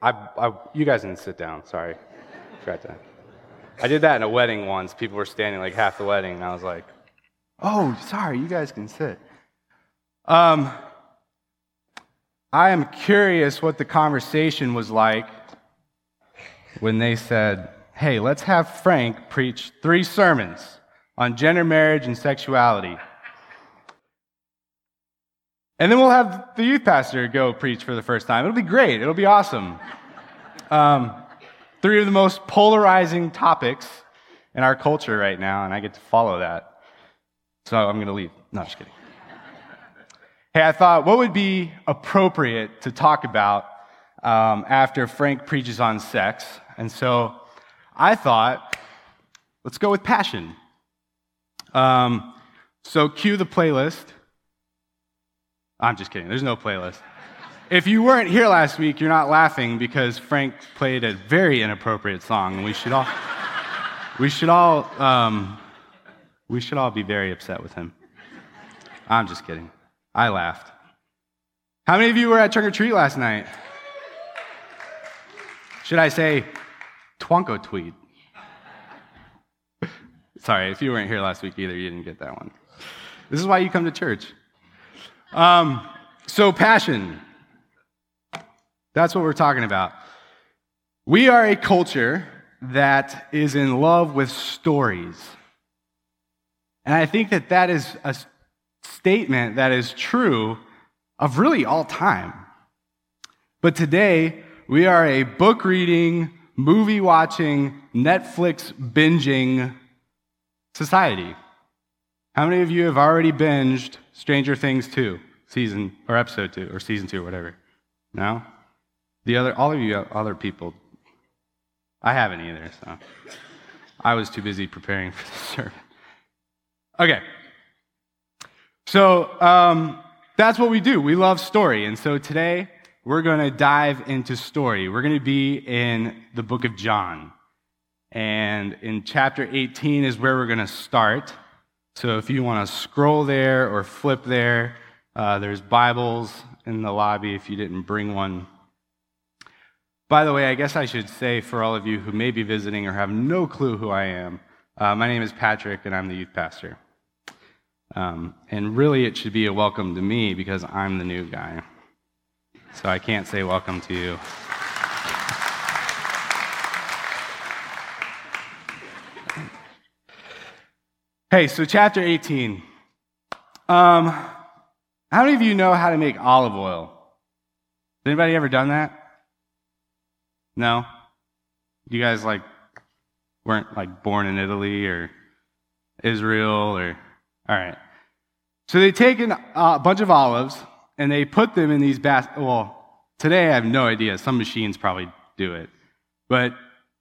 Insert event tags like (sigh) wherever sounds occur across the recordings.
I, I, you guys didn't sit down. Sorry. Forgot that. I did that in a wedding once. People were standing like half the wedding, and I was like, "Oh, sorry, you guys can sit." Um, I am curious what the conversation was like when they said, "Hey, let's have Frank preach three sermons on gender, marriage, and sexuality." And then we'll have the youth pastor go preach for the first time. It'll be great. It'll be awesome. Um, three of the most polarizing topics in our culture right now, and I get to follow that. So I'm going to leave. No, just kidding. Hey, I thought what would be appropriate to talk about um, after Frank preaches on sex. And so I thought, let's go with passion. Um, so cue the playlist. I'm just kidding. There's no playlist. If you weren't here last week, you're not laughing because Frank played a very inappropriate song, and we should all, we should all, um, we should all be very upset with him. I'm just kidding. I laughed. How many of you were at trick or treat last night? Should I say twonko tweet? Sorry, if you weren't here last week either, you didn't get that one. This is why you come to church. Um, so, passion. That's what we're talking about. We are a culture that is in love with stories. And I think that that is a statement that is true of really all time. But today, we are a book reading, movie watching, Netflix binging society. How many of you have already binged Stranger Things 2, season or episode 2 or season 2 or whatever? No? The other all of you other people I haven't either, so I was too busy preparing for the sermon. Okay. So um, that's what we do. We love story. And so today we're going to dive into story. We're going to be in the book of John. And in chapter 18 is where we're going to start. So if you want to scroll there or flip there, uh, there's Bibles in the lobby if you didn't bring one. By the way, I guess I should say for all of you who may be visiting or have no clue who I am, uh, my name is Patrick and I'm the youth pastor. Um, and really, it should be a welcome to me because I'm the new guy. So I can't say welcome to you. Hey, so chapter 18. Um, how many of you know how to make olive oil? Has anybody ever done that? No? You guys like weren't like born in Italy or Israel or all right. So they take an, uh, a bunch of olives and they put them in these baskets. Well, today I have no idea. Some machines probably do it. But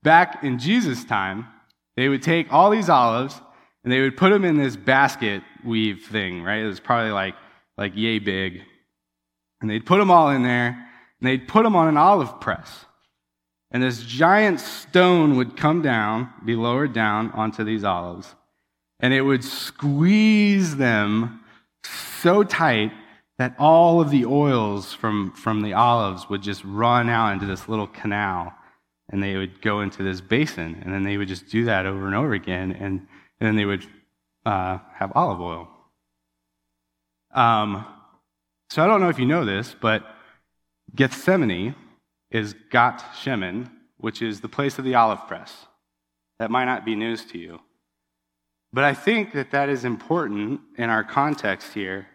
back in Jesus' time, they would take all these olives and they would put them in this basket weave thing, right? It was probably like, like yay big. And they'd put them all in there, and they'd put them on an olive press. And this giant stone would come down, be lowered down onto these olives, and it would squeeze them so tight that all of the oils from, from the olives would just run out into this little canal and they would go into this basin and then they would just do that over and over again and and then they would uh, have olive oil. Um, so I don't know if you know this, but Gethsemane is Gat Shemen, which is the place of the olive press. That might not be news to you. But I think that that is important in our context here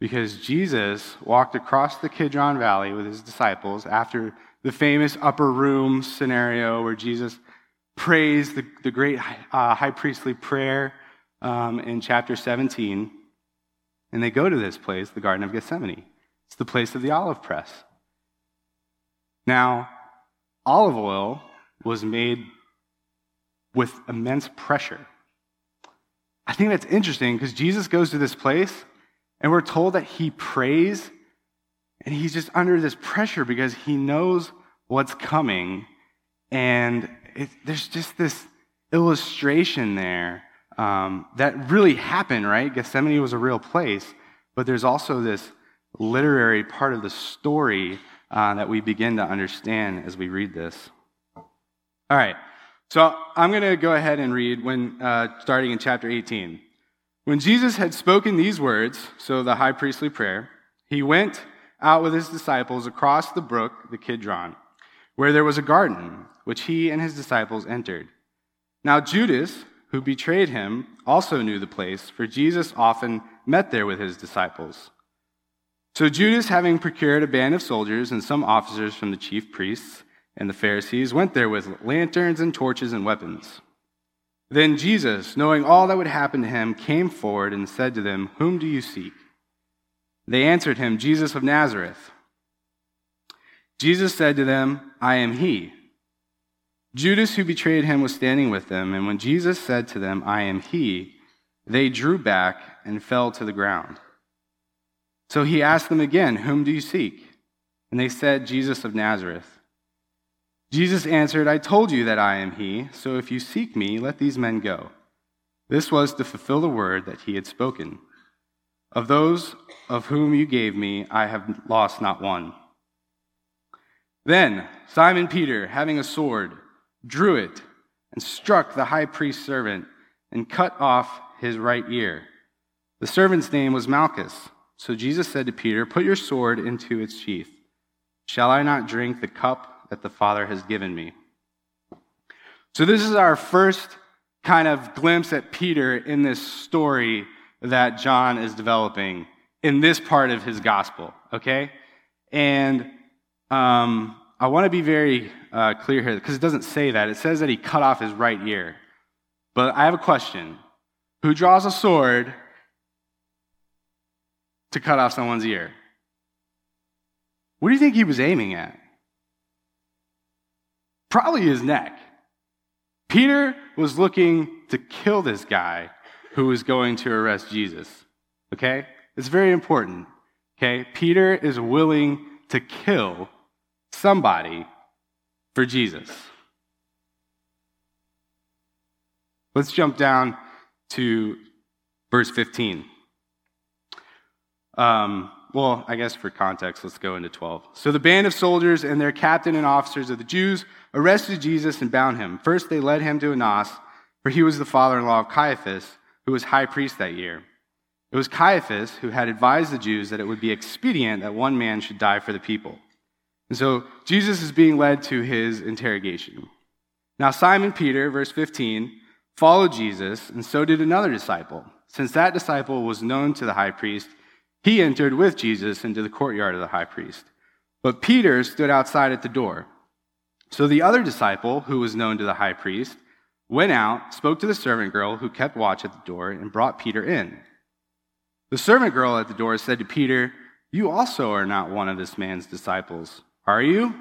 because Jesus walked across the Kidron Valley with his disciples after the famous upper room scenario where Jesus prays the, the great uh, high priestly prayer um, in chapter 17. And they go to this place, the Garden of Gethsemane. It's the place of the olive press. Now, olive oil was made with immense pressure. I think that's interesting because Jesus goes to this place and we're told that he prays and he's just under this pressure because he knows what's coming. And it, there's just this illustration there um, that really happened, right? Gethsemane was a real place, but there's also this literary part of the story uh, that we begin to understand as we read this. All right, so I'm going to go ahead and read when uh, starting in chapter 18. When Jesus had spoken these words, so the high priestly prayer, he went out with his disciples across the brook, the Kidron, where there was a garden, which he and his disciples entered. Now Judas, who betrayed him, also knew the place, for Jesus often met there with his disciples. So Judas, having procured a band of soldiers and some officers from the chief priests and the Pharisees, went there with lanterns and torches and weapons. Then Jesus, knowing all that would happen to him, came forward and said to them, Whom do you seek? They answered him, Jesus of Nazareth. Jesus said to them, I am he. Judas, who betrayed him, was standing with them, and when Jesus said to them, I am he, they drew back and fell to the ground. So he asked them again, Whom do you seek? And they said, Jesus of Nazareth. Jesus answered, I told you that I am he, so if you seek me, let these men go. This was to fulfill the word that he had spoken. Of those of whom you gave me, I have lost not one. Then Simon Peter, having a sword, drew it and struck the high priest's servant and cut off his right ear. The servant's name was Malchus. So Jesus said to Peter, Put your sword into its sheath. Shall I not drink the cup that the Father has given me? So, this is our first kind of glimpse at Peter in this story that John is developing in this part of his gospel, okay? And um, I want to be very uh, clear here because it doesn't say that. It says that he cut off his right ear. But I have a question Who draws a sword to cut off someone's ear? What do you think he was aiming at? Probably his neck. Peter was looking to kill this guy who was going to arrest Jesus. Okay? It's very important. Okay? Peter is willing to kill somebody for Jesus. Let's jump down to verse 15. Um, well, I guess for context, let's go into 12. So the band of soldiers and their captain and officers of the Jews arrested Jesus and bound him. First, they led him to Annas, for he was the father in law of Caiaphas, who was high priest that year. It was Caiaphas who had advised the Jews that it would be expedient that one man should die for the people. And so Jesus is being led to his interrogation. Now, Simon Peter, verse 15, followed Jesus, and so did another disciple. Since that disciple was known to the high priest, he entered with Jesus into the courtyard of the high priest. But Peter stood outside at the door. So the other disciple, who was known to the high priest, went out, spoke to the servant girl who kept watch at the door, and brought Peter in. The servant girl at the door said to Peter, You also are not one of this man's disciples. Are you?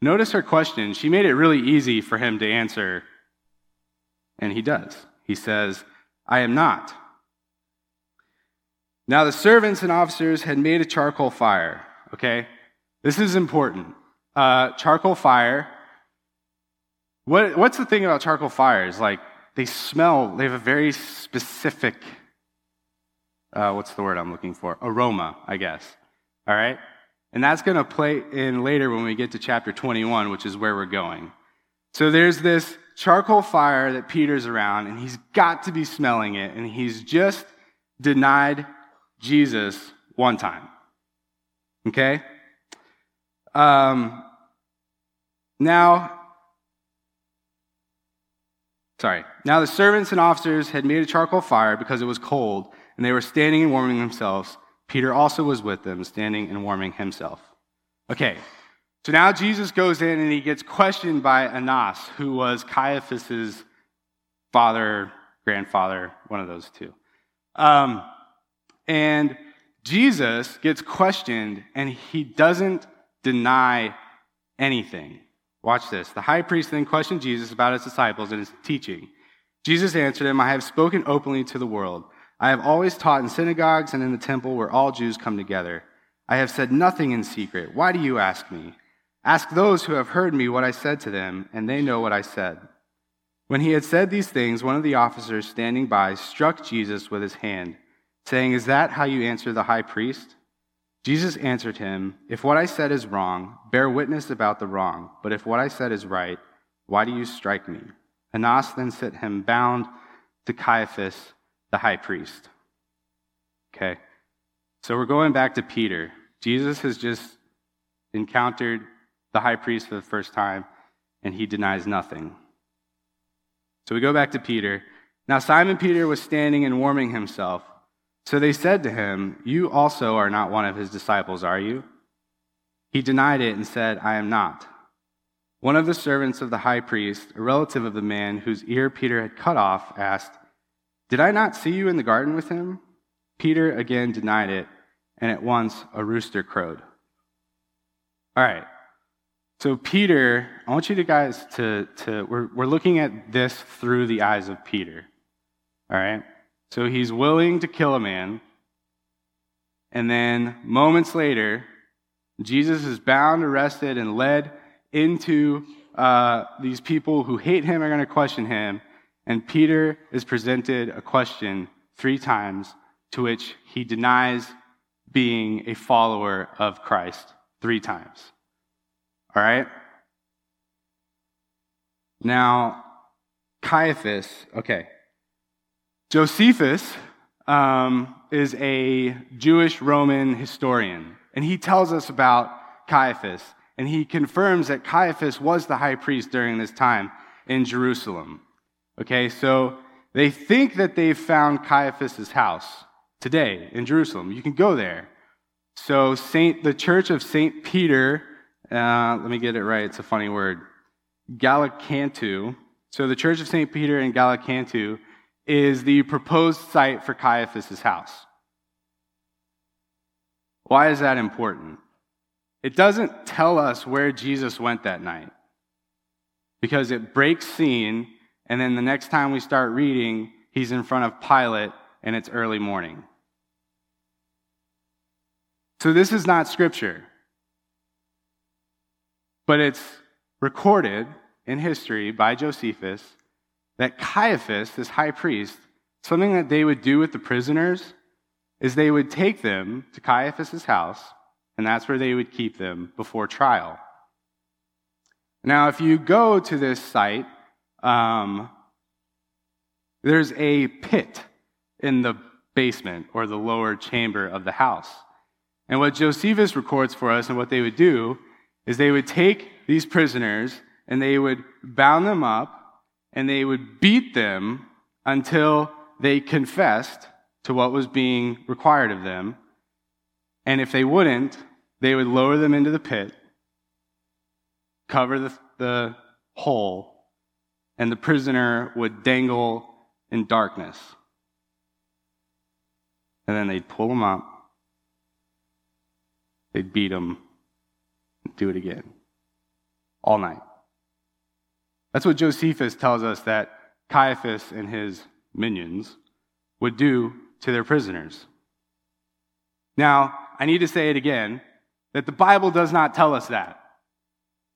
Notice her question. She made it really easy for him to answer, and he does. He says, I am not. Now, the servants and officers had made a charcoal fire, okay? This is important. Uh, charcoal fire. What, what's the thing about charcoal fires? Like, they smell, they have a very specific, uh, what's the word I'm looking for? Aroma, I guess. All right? And that's going to play in later when we get to chapter 21, which is where we're going. So there's this charcoal fire that Peter's around, and he's got to be smelling it, and he's just denied Jesus one time. Okay? Um, now, sorry. Now the servants and officers had made a charcoal fire because it was cold, and they were standing and warming themselves. Peter also was with them, standing and warming himself. Okay, so now Jesus goes in and he gets questioned by Annas, who was Caiaphas's father, grandfather, one of those two. Um, and Jesus gets questioned and he doesn't deny anything. Watch this. The high priest then questioned Jesus about his disciples and his teaching. Jesus answered him, I have spoken openly to the world. I have always taught in synagogues and in the temple where all Jews come together. I have said nothing in secret. Why do you ask me? Ask those who have heard me what I said to them, and they know what I said. When he had said these things, one of the officers standing by struck Jesus with his hand, saying, Is that how you answer the high priest? Jesus answered him, If what I said is wrong, bear witness about the wrong. But if what I said is right, why do you strike me? Annas then sent him bound to Caiaphas, the high priest. Okay, so we're going back to Peter. Jesus has just encountered the high priest for the first time, and he denies nothing. So we go back to Peter. Now, Simon Peter was standing and warming himself. So they said to him, You also are not one of his disciples, are you? He denied it and said, I am not. One of the servants of the high priest, a relative of the man whose ear Peter had cut off, asked, Did I not see you in the garden with him? Peter again denied it, and at once a rooster crowed. All right. So, Peter, I want you to guys to, to we're, we're looking at this through the eyes of Peter. All right? So he's willing to kill a man. And then moments later, Jesus is bound, arrested, and led into uh, these people who hate him are going to question him. And Peter is presented a question three times to which he denies being a follower of Christ three times. All right? Now, Caiaphas, okay, Josephus um, is a Jewish Roman historian, and he tells us about Caiaphas, and he confirms that Caiaphas was the high priest during this time in Jerusalem. Okay, so they think that they've found Caiaphas's house today in Jerusalem. You can go there. So Saint, the Church of Saint Peter, uh, let me get it right. It's a funny word. Gallicantu. So the Church of Saint Peter in Gallicantu is the proposed site for Caiaphas' house. Why is that important? It doesn't tell us where Jesus went that night because it breaks scene, and then the next time we start reading, he's in front of Pilate and it's early morning. So this is not scripture, but it's recorded in history by Josephus that Caiaphas, this high priest, something that they would do with the prisoners is they would take them to Caiaphas's house, and that's where they would keep them before trial. Now, if you go to this site, um, there's a pit in the basement or the lower chamber of the house. And what Josephus records for us and what they would do is they would take these prisoners and they would bound them up and they would beat them until they confessed to what was being required of them. And if they wouldn't, they would lower them into the pit, cover the, the hole, and the prisoner would dangle in darkness. And then they'd pull him up, they'd beat them, do it again. All night. That's what Josephus tells us that Caiaphas and his minions would do to their prisoners. Now, I need to say it again that the Bible does not tell us that.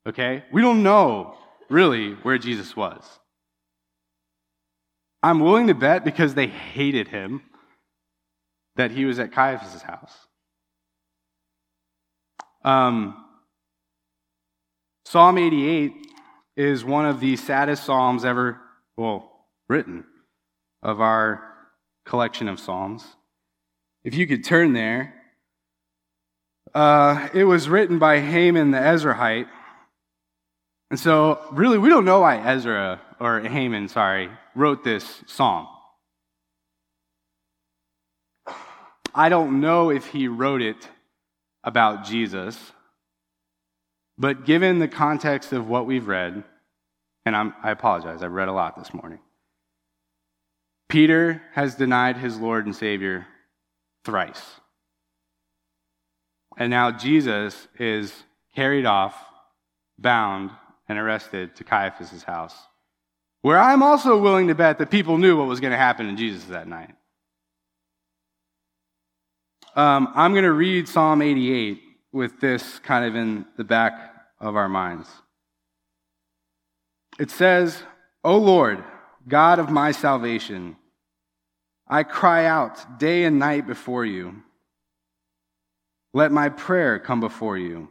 Okay? We don't know really where Jesus was. I'm willing to bet because they hated him that he was at Caiaphas' house. Um, Psalm 88 is one of the saddest psalms ever, well, written of our collection of psalms. If you could turn there, uh, it was written by Heman the Ezrahite. And so, really, we don't know why Ezra, or Heman, sorry, wrote this psalm. I don't know if he wrote it about Jesus. But given the context of what we've read, and I'm, i apologize, I've read a lot this morning. Peter has denied his Lord and Savior thrice. And now Jesus is carried off, bound, and arrested to Caiaphas' house, where I'm also willing to bet that people knew what was going to happen to Jesus that night. Um, I'm going to read Psalm 88 with this kind of in the back of our minds. It says, O Lord, God of my salvation, I cry out day and night before you. Let my prayer come before you.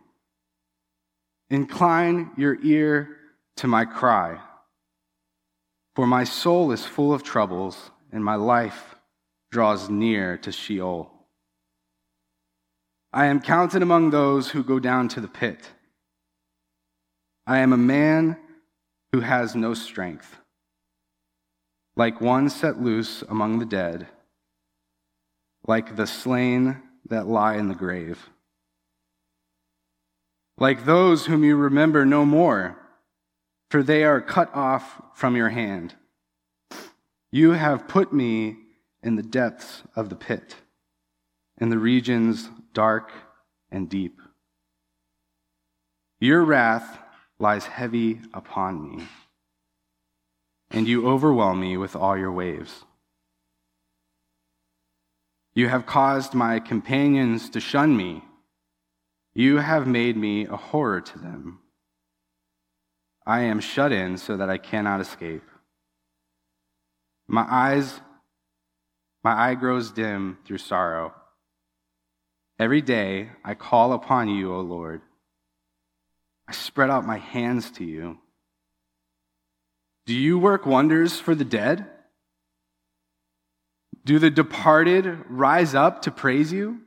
Incline your ear to my cry. For my soul is full of troubles, and my life draws near to Sheol. I am counted among those who go down to the pit. I am a man who has no strength, like one set loose among the dead, like the slain that lie in the grave, like those whom you remember no more, for they are cut off from your hand. You have put me in the depths of the pit, in the regions dark and deep. Your wrath lies heavy upon me, and you overwhelm me with all your waves. You have caused my companions to shun me. You have made me a horror to them. I am shut in so that I cannot escape. My eyes, my eye grows dim through sorrow. Every day I call upon you, O Lord. I spread out my hands to you. Do you work wonders for the dead? Do the departed rise up to praise you?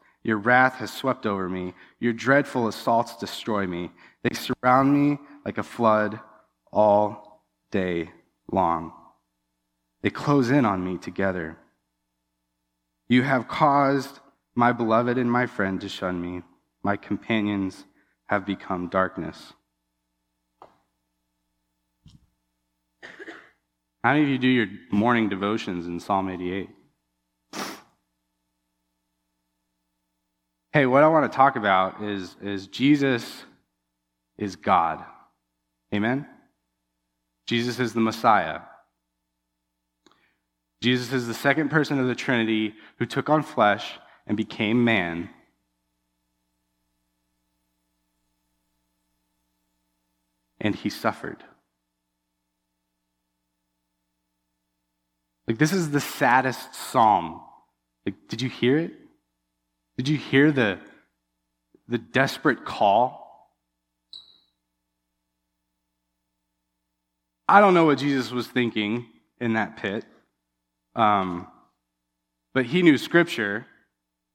Your wrath has swept over me. Your dreadful assaults destroy me. They surround me like a flood all day long. They close in on me together. You have caused my beloved and my friend to shun me. My companions have become darkness. How many of you do your morning devotions in Psalm 88? Hey, what I want to talk about is, is Jesus is God. Amen? Jesus is the Messiah. Jesus is the second person of the Trinity who took on flesh and became man. And he suffered. Like, this is the saddest psalm. Like, did you hear it? Did you hear the, the desperate call? I don't know what Jesus was thinking in that pit, um, but he knew Scripture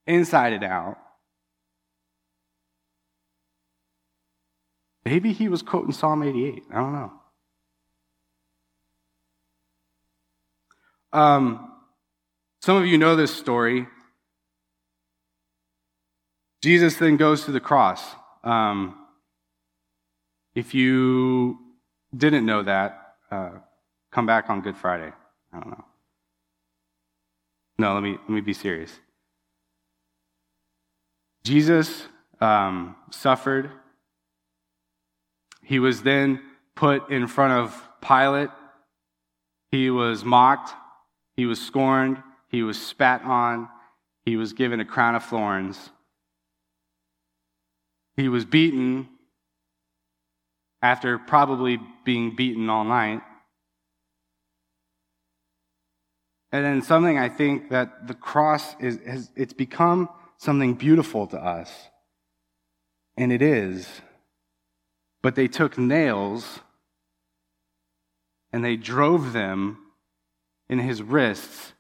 inside and out. Maybe he was quoting Psalm 88. I don't know. Um, some of you know this story. Jesus then goes to the cross. Um, if you didn't know that, uh, come back on Good Friday. I don't know. No, let me, let me be serious. Jesus um, suffered. He was then put in front of Pilate. He was mocked. He was scorned. He was spat on. He was given a crown of thorns. He was beaten after probably being beaten all night. And then something I think that the cross is, has, it's become something beautiful to us. And it is. But they took nails and they drove them in his wrists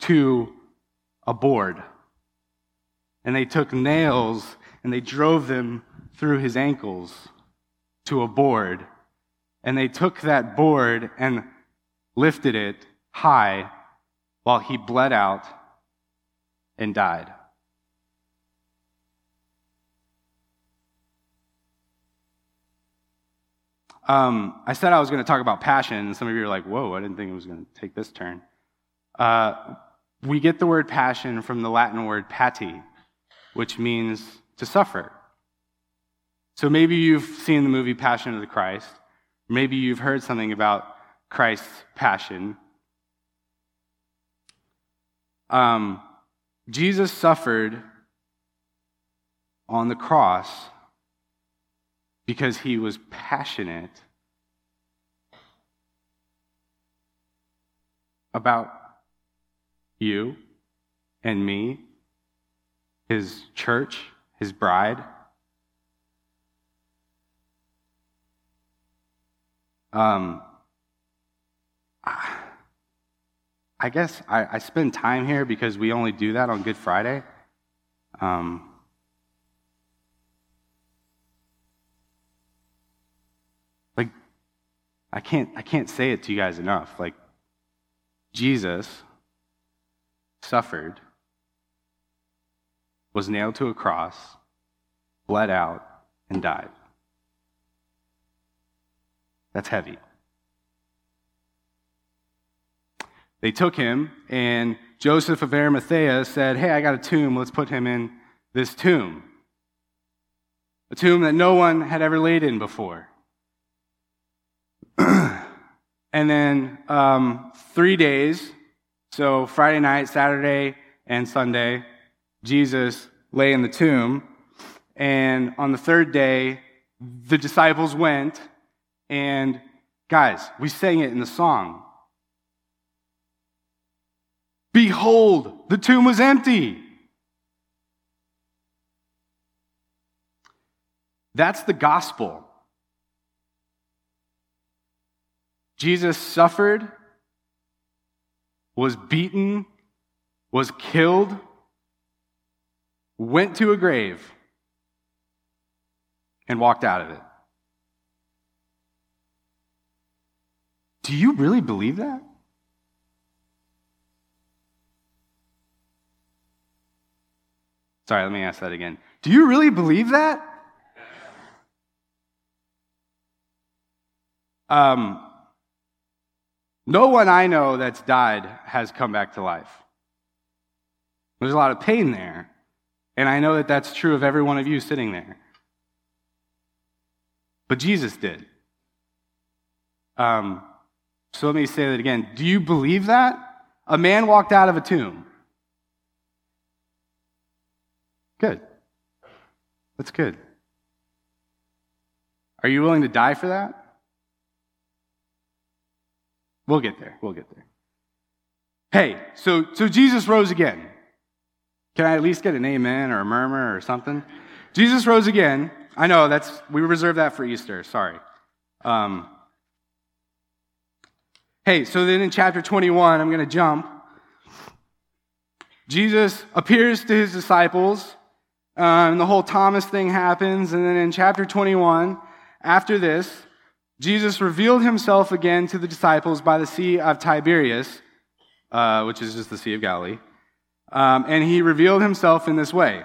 to a board. And they took nails and they drove them through his ankles to a board. And they took that board and lifted it high while he bled out and died. Um, I said I was going to talk about passion, and some of you are like, whoa, I didn't think it was going to take this turn. Uh, we get the word passion from the Latin word pati, which means to suffer. So maybe you've seen the movie Passion of the Christ. Maybe you've heard something about Christ's passion. Um, Jesus suffered on the cross because he was passionate about you and me, his church, his bride. Um, I guess I, I, spend time here because we only do that on Good Friday. Um, like, I can't, I can't say it to you guys enough. Like, Jesus suffered, was nailed to a cross, bled out, and died. That's heavy. They took him, and Joseph of Arimathea said, Hey, I got a tomb. Let's put him in this tomb. A tomb that no one had ever laid in before. (clears throat) and then um, three days, so Friday night, Saturday, and Sunday, Jesus lay in the tomb. And on the third day, the disciples went, and guys, we sang it in the song. Behold, the tomb was empty. That's the gospel. Jesus suffered, was beaten, was killed, went to a grave, and walked out of it. Do you really believe that? Sorry, let me ask that again. Do you really believe that? Um, no one I know that's died has come back to life. There's a lot of pain there. And I know that that's true of every one of you sitting there. But Jesus did. Um, so let me say that again. Do you believe that? A man walked out of a tomb. Good. That's good. Are you willing to die for that? We'll get there. We'll get there. Hey, so, so Jesus rose again. Can I at least get an amen or a murmur or something? Jesus rose again. I know that's we reserve that for Easter. Sorry. Um, hey, so then in chapter 21, I'm going to jump. Jesus appears to his disciples and the whole Thomas thing happens. And then in chapter 21, after this, Jesus revealed himself again to the disciples by the Sea of Tiberias, uh, which is just the Sea of Galilee. Um, and he revealed himself in this way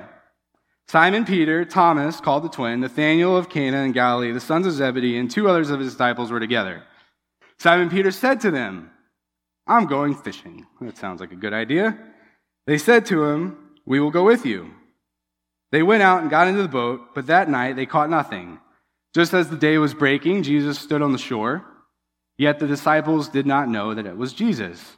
Simon Peter, Thomas, called the twin, Nathanael of Cana in Galilee, the sons of Zebedee, and two others of his disciples were together. Simon Peter said to them, I'm going fishing. That sounds like a good idea. They said to him, We will go with you. They went out and got into the boat, but that night they caught nothing. Just as the day was breaking, Jesus stood on the shore. Yet the disciples did not know that it was Jesus.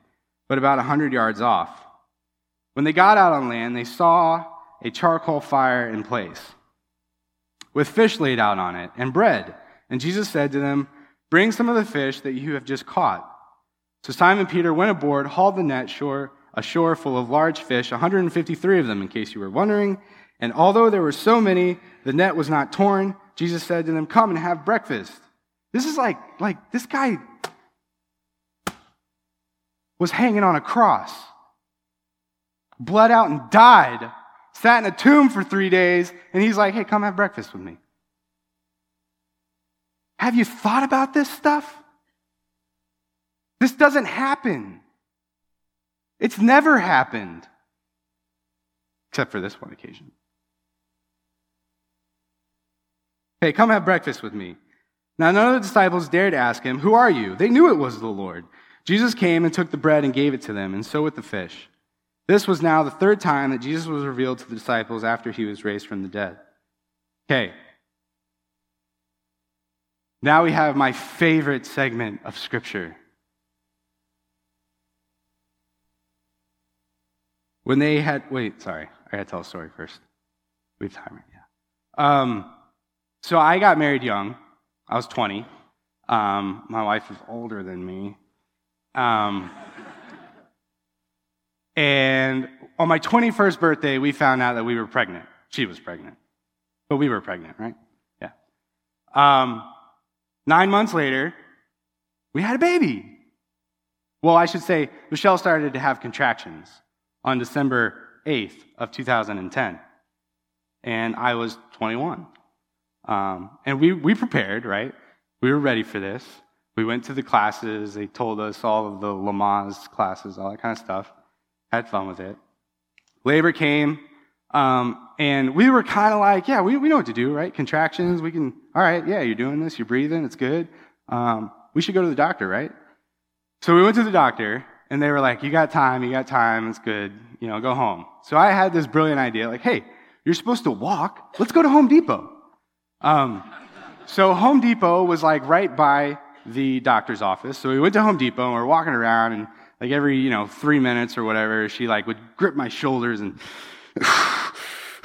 but about a hundred yards off. When they got out on land, they saw a charcoal fire in place, with fish laid out on it, and bread. And Jesus said to them, Bring some of the fish that you have just caught. So Simon Peter went aboard, hauled the net shore a shore full of large fish, 153 of them, in case you were wondering. And although there were so many, the net was not torn. Jesus said to them, Come and have breakfast. This is like, like this guy was hanging on a cross, bled out and died sat in a tomb for three days, and he's like, hey, come have breakfast with me. Have you thought about this stuff? This doesn't happen. It's never happened, except for this one occasion. Hey, come have breakfast with me. Now, none of the disciples dared ask him, Who are you? They knew it was the Lord. Jesus came and took the bread and gave it to them, and so with the fish. This was now the third time that Jesus was revealed to the disciples after he was raised from the dead. Okay. Now we have my favorite segment of Scripture. When they had, wait, sorry, I gotta tell a story first. We have time, yeah. Um, so I got married young. I was 20. Um, my wife is older than me. Um, and on my 21st birthday, we found out that we were pregnant. She was pregnant. But we were pregnant, right? Yeah. Um, nine months later, we had a baby. Well, I should say, Michelle started to have contractions on December 8th of 2010. And I was 21. Um, and we, we prepared, right? We were ready for this. We went to the classes. They told us all of the Lamaze classes, all that kind of stuff. Had fun with it. Labor came, um, and we were kind of like, yeah, we, we know what to do, right? Contractions, we can, all right, yeah, you're doing this, you're breathing, it's good. Um, we should go to the doctor, right? So we went to the doctor, and they were like, you got time, you got time, it's good, you know, go home. So I had this brilliant idea, like, hey, you're supposed to walk, let's go to Home Depot. Um, so Home Depot was like right by the doctor's office. So we went to Home Depot and we are walking around and like every, you know, three minutes or whatever, she like would grip my shoulders and, (sighs)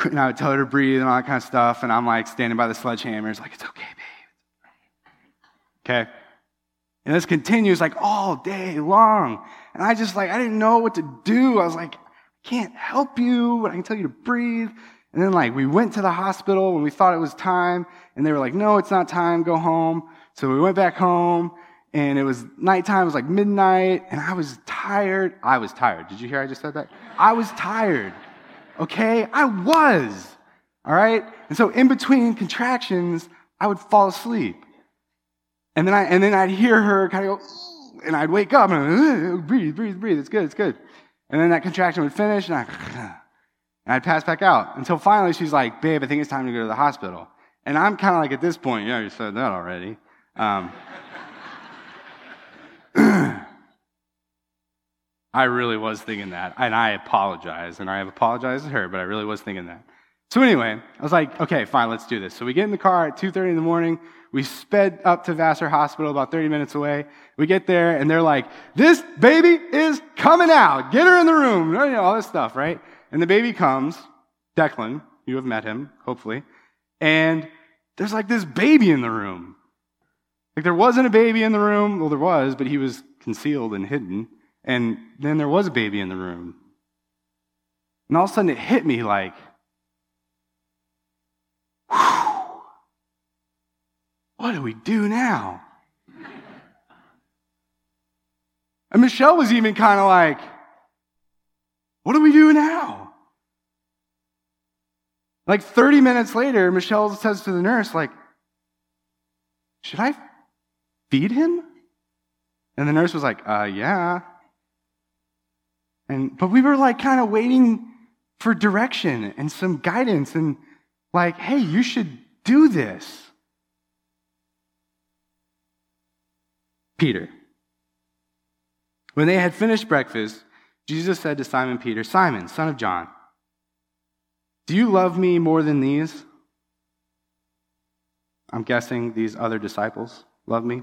and I would tell her to breathe and all that kind of stuff. And I'm like standing by the sledgehammer. It's like, it's okay, babe. Okay. And this continues like all day long. And I just like, I didn't know what to do. I was like, I can't help you, but I can tell you to breathe. And then like we went to the hospital when we thought it was time, and they were like, no, it's not time, go home. So we went back home, and it was nighttime, it was like midnight, and I was tired. I was tired. Did you hear I just said that? I was tired. Okay? I was. All right? And so in between contractions, I would fall asleep. And then I and then I'd hear her kind of go, and I'd wake up and breathe, breathe, breathe. It's good, it's good. And then that contraction would finish, and I and I'd pass back out until finally she's like, babe, I think it's time to go to the hospital. And I'm kind of like, at this point, yeah, you said that already. Um, (clears throat) I really was thinking that, and I apologize, and I have apologized to her, but I really was thinking that. So anyway, I was like, okay, fine, let's do this. So we get in the car at 2.30 in the morning. We sped up to Vassar Hospital, about 30 minutes away. We get there, and they're like, this baby is coming out. Get her in the room. You know, all this stuff, right? And the baby comes, Declan, you have met him, hopefully, and there's like this baby in the room. Like there wasn't a baby in the room. Well, there was, but he was concealed and hidden. And then there was a baby in the room. And all of a sudden it hit me like, whew, what do we do now? And Michelle was even kind of like, what do we do now? Like 30 minutes later, Michelle says to the nurse, like, should I feed him? And the nurse was like, uh, yeah. And, but we were like kind of waiting for direction and some guidance and like, hey, you should do this. Peter. When they had finished breakfast, Jesus said to Simon Peter, Simon, son of John, do you love me more than these? I'm guessing these other disciples love me.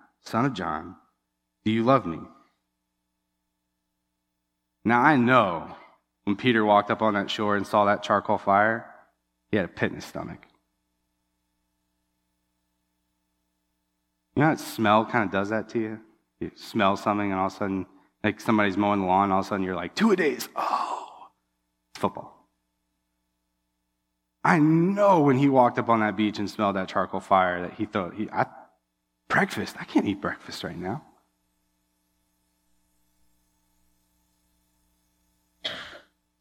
son of John, do you love me? Now I know when Peter walked up on that shore and saw that charcoal fire, he had a pit in his stomach. You know how smell kind of does that to you? You smell something and all of a sudden, like somebody's mowing the lawn, all of a sudden you're like, two a days. Oh, football. I know when he walked up on that beach and smelled that charcoal fire that he thought, he, I, breakfast, I can't eat breakfast right now.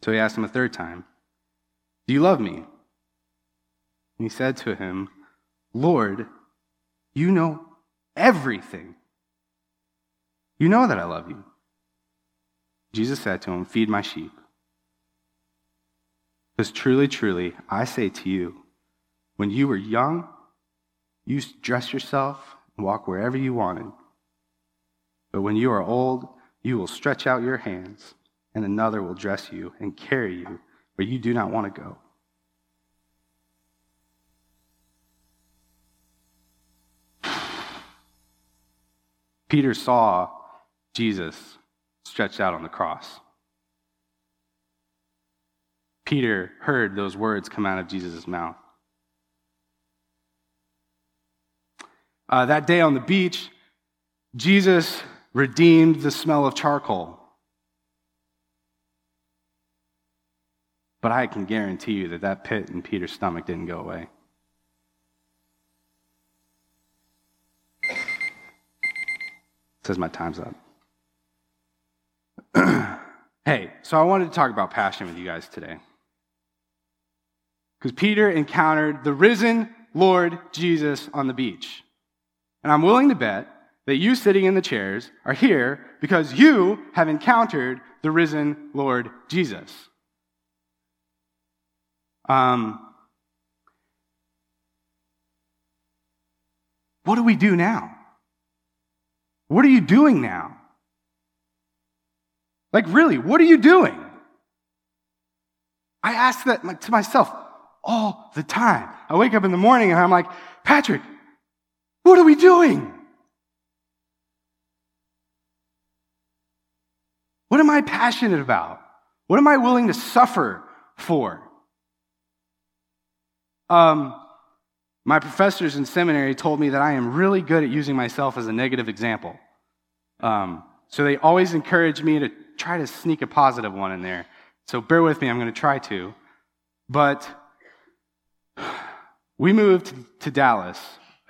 So he asked him a third time, Do you love me? And he said to him, Lord, you know everything. You know that I love you. Jesus said to him, Feed my sheep. Because truly, truly, I say to you, when you were young, you used to dress yourself walk wherever you wanted. But when you are old, you will stretch out your hands, and another will dress you and carry you where you do not want to go. Peter saw Jesus stretched out on the cross. Peter heard those words come out of Jesus' mouth. Uh, that day on the beach, Jesus redeemed the smell of charcoal. But I can guarantee you that that pit in Peter's stomach didn't go away. says my time's up. (clears throat) hey, so I wanted to talk about passion with you guys today. Because Peter encountered the risen Lord Jesus on the beach. And I'm willing to bet that you sitting in the chairs are here because you have encountered the risen Lord Jesus. Um, what do we do now? What are you doing now? Like, really, what are you doing? I ask that to myself all the time. I wake up in the morning and I'm like, Patrick, what are we doing? What am I passionate about? What am I willing to suffer for? Um, my professors in seminary told me that I am really good at using myself as a negative example. Um, so they always encourage me to try to sneak a positive one in there. So bear with me, I'm going to try to. But (sighs) we moved to Dallas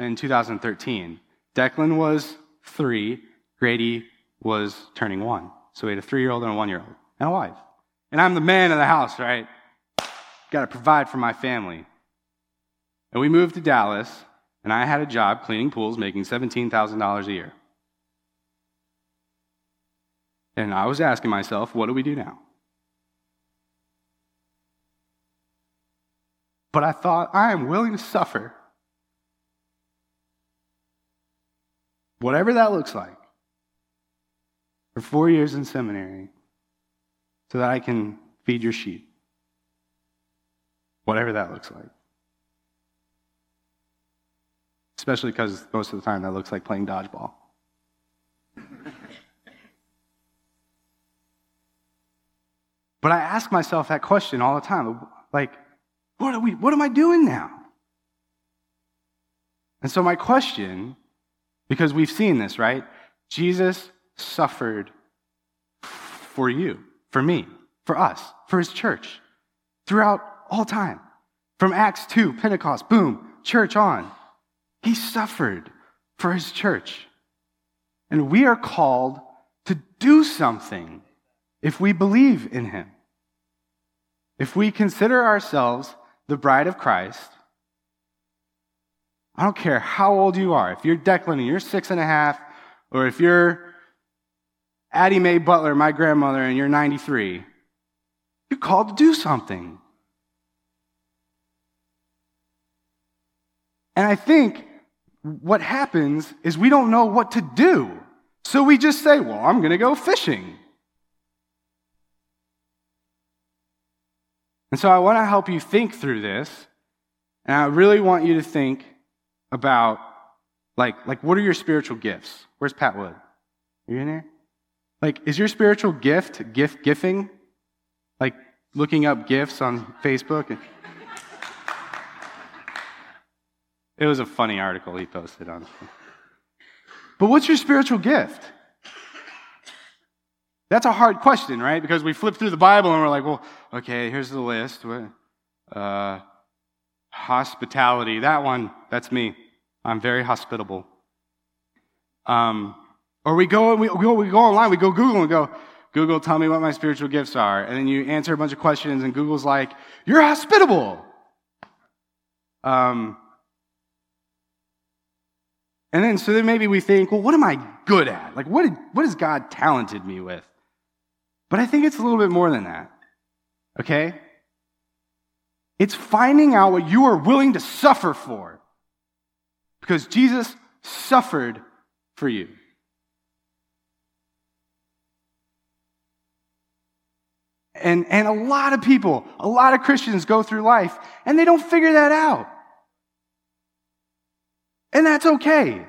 in 2013. Declan was three, Grady was turning one. So we had a three year old and a one year old, and a wife. And I'm the man of the house, right? Got to provide for my family. And we moved to Dallas, and I had a job cleaning pools, making $17,000 a year. And I was asking myself, what do we do now? But I thought, I am willing to suffer. Whatever that looks like. For four years in seminary. So that I can feed your sheep. Whatever that looks like. Especially because most of the time that looks like playing dodgeball. (laughs) but I ask myself that question all the time. Like, what, are we, what am I doing now? And so, my question, because we've seen this, right? Jesus suffered for you, for me, for us, for his church, throughout all time. From Acts 2, Pentecost, boom, church on. He suffered for his church. And we are called to do something if we believe in him. If we consider ourselves the bride of Christ, I don't care how old you are, if you're Declan and you're six and a half, or if you're Addie Mae Butler, my grandmother, and you're 93, you're called to do something. And I think what happens is we don't know what to do. So we just say, well, I'm going to go fishing. And so I want to help you think through this. And I really want you to think about like, like what are your spiritual gifts? Where's Pat Wood? Are you in here? Like, is your spiritual gift gift gifting? Like, looking up gifts on Facebook. It was a funny article he posted on. But what's your spiritual gift? That's a hard question, right? Because we flip through the Bible and we're like, well, okay, here's the list. Uh, hospitality, that one, that's me. I'm very hospitable. Um, or we go, we, go, we go online, we go Google and go, Google, tell me what my spiritual gifts are. And then you answer a bunch of questions, and Google's like, you're hospitable. Um, and then, so then maybe we think, well, what am I good at? Like, what, what has God talented me with? But I think it's a little bit more than that. Okay? It's finding out what you are willing to suffer for. Because Jesus suffered for you. And, and a lot of people, a lot of Christians go through life and they don't figure that out. And that's okay,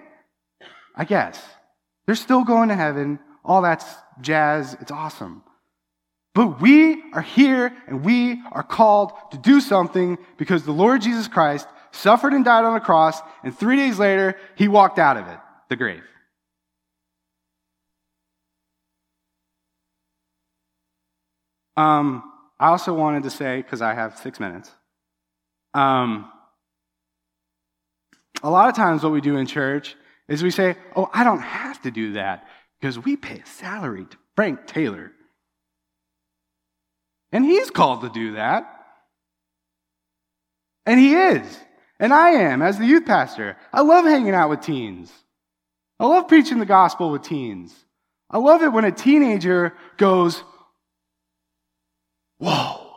I guess. They're still going to heaven. All that's jazz. It's awesome. But we are here and we are called to do something because the Lord Jesus Christ suffered and died on a cross, and three days later, he walked out of it, the grave. Um, I also wanted to say, because I have six minutes, um, a lot of times what we do in church is we say, Oh, I don't have to do that because we pay a salary to Frank Taylor. And he's called to do that. And he is. And I am as the youth pastor. I love hanging out with teens. I love preaching the gospel with teens. I love it when a teenager goes, Whoa,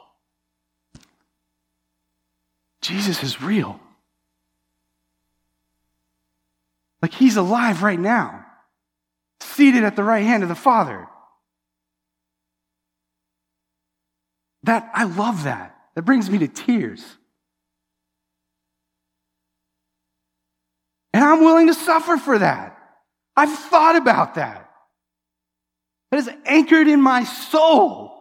Jesus is real. Like he's alive right now, seated at the right hand of the Father. That, I love that. That brings me to tears. And I'm willing to suffer for that. I've thought about that. That is anchored in my soul.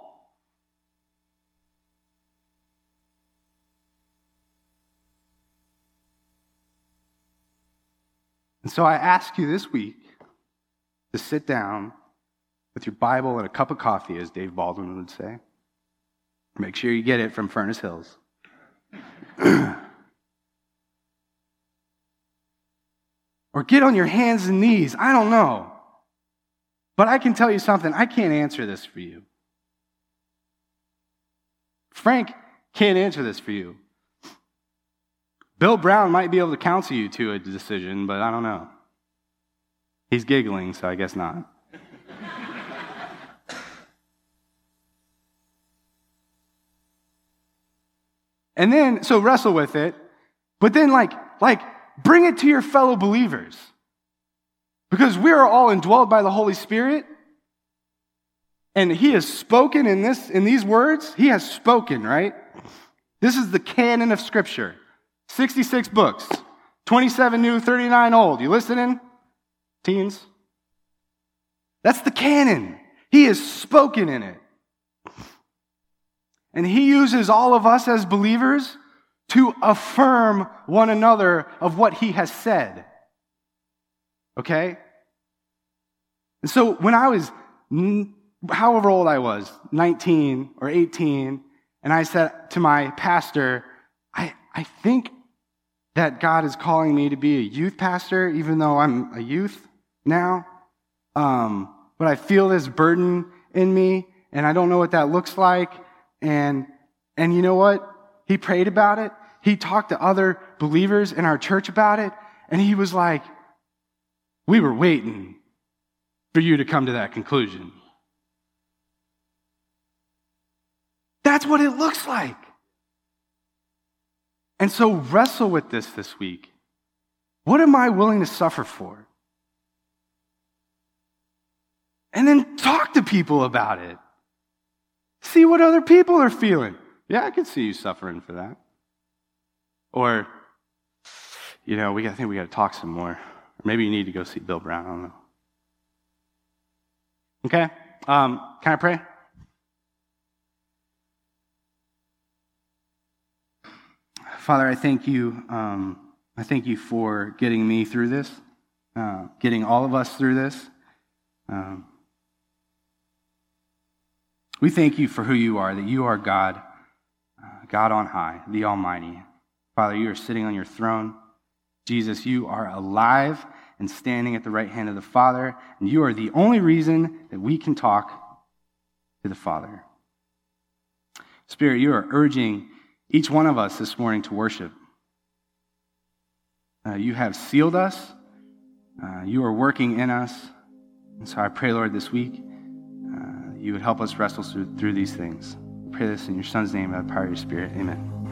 And so I ask you this week to sit down with your Bible and a cup of coffee, as Dave Baldwin would say. Make sure you get it from Furnace Hills. (clears throat) or get on your hands and knees. I don't know. But I can tell you something. I can't answer this for you. Frank can't answer this for you. Bill Brown might be able to counsel you to a decision, but I don't know. He's giggling, so I guess not. And then, so wrestle with it, but then like, like, bring it to your fellow believers. Because we are all indwelled by the Holy Spirit. And he has spoken in this, in these words, he has spoken, right? This is the canon of Scripture. 66 books, 27 new, 39 old. You listening, teens? That's the canon. He has spoken in it. And he uses all of us as believers to affirm one another of what he has said. Okay? And so when I was, however old I was, 19 or 18, and I said to my pastor, I, I think that God is calling me to be a youth pastor, even though I'm a youth now. Um, but I feel this burden in me, and I don't know what that looks like. And, and you know what? He prayed about it. He talked to other believers in our church about it. And he was like, we were waiting for you to come to that conclusion. That's what it looks like. And so wrestle with this this week. What am I willing to suffer for? And then talk to people about it. See what other people are feeling. Yeah, I can see you suffering for that. Or, you know, we, got. I think we got to talk some more. Or maybe you need to go see Bill Brown. I don't know. Okay? Um, can I pray? Father, I thank you. Um, I thank you for getting me through this, uh, getting all of us through this. Um, we thank you for who you are, that you are God, uh, God on high, the Almighty. Father, you are sitting on your throne. Jesus, you are alive and standing at the right hand of the Father, and you are the only reason that we can talk to the Father. Spirit, you are urging each one of us this morning to worship. Uh, you have sealed us, uh, you are working in us. And so I pray, Lord, this week, you would help us wrestle through, through these things. Pray this in your Son's name by the power of your Spirit. Amen.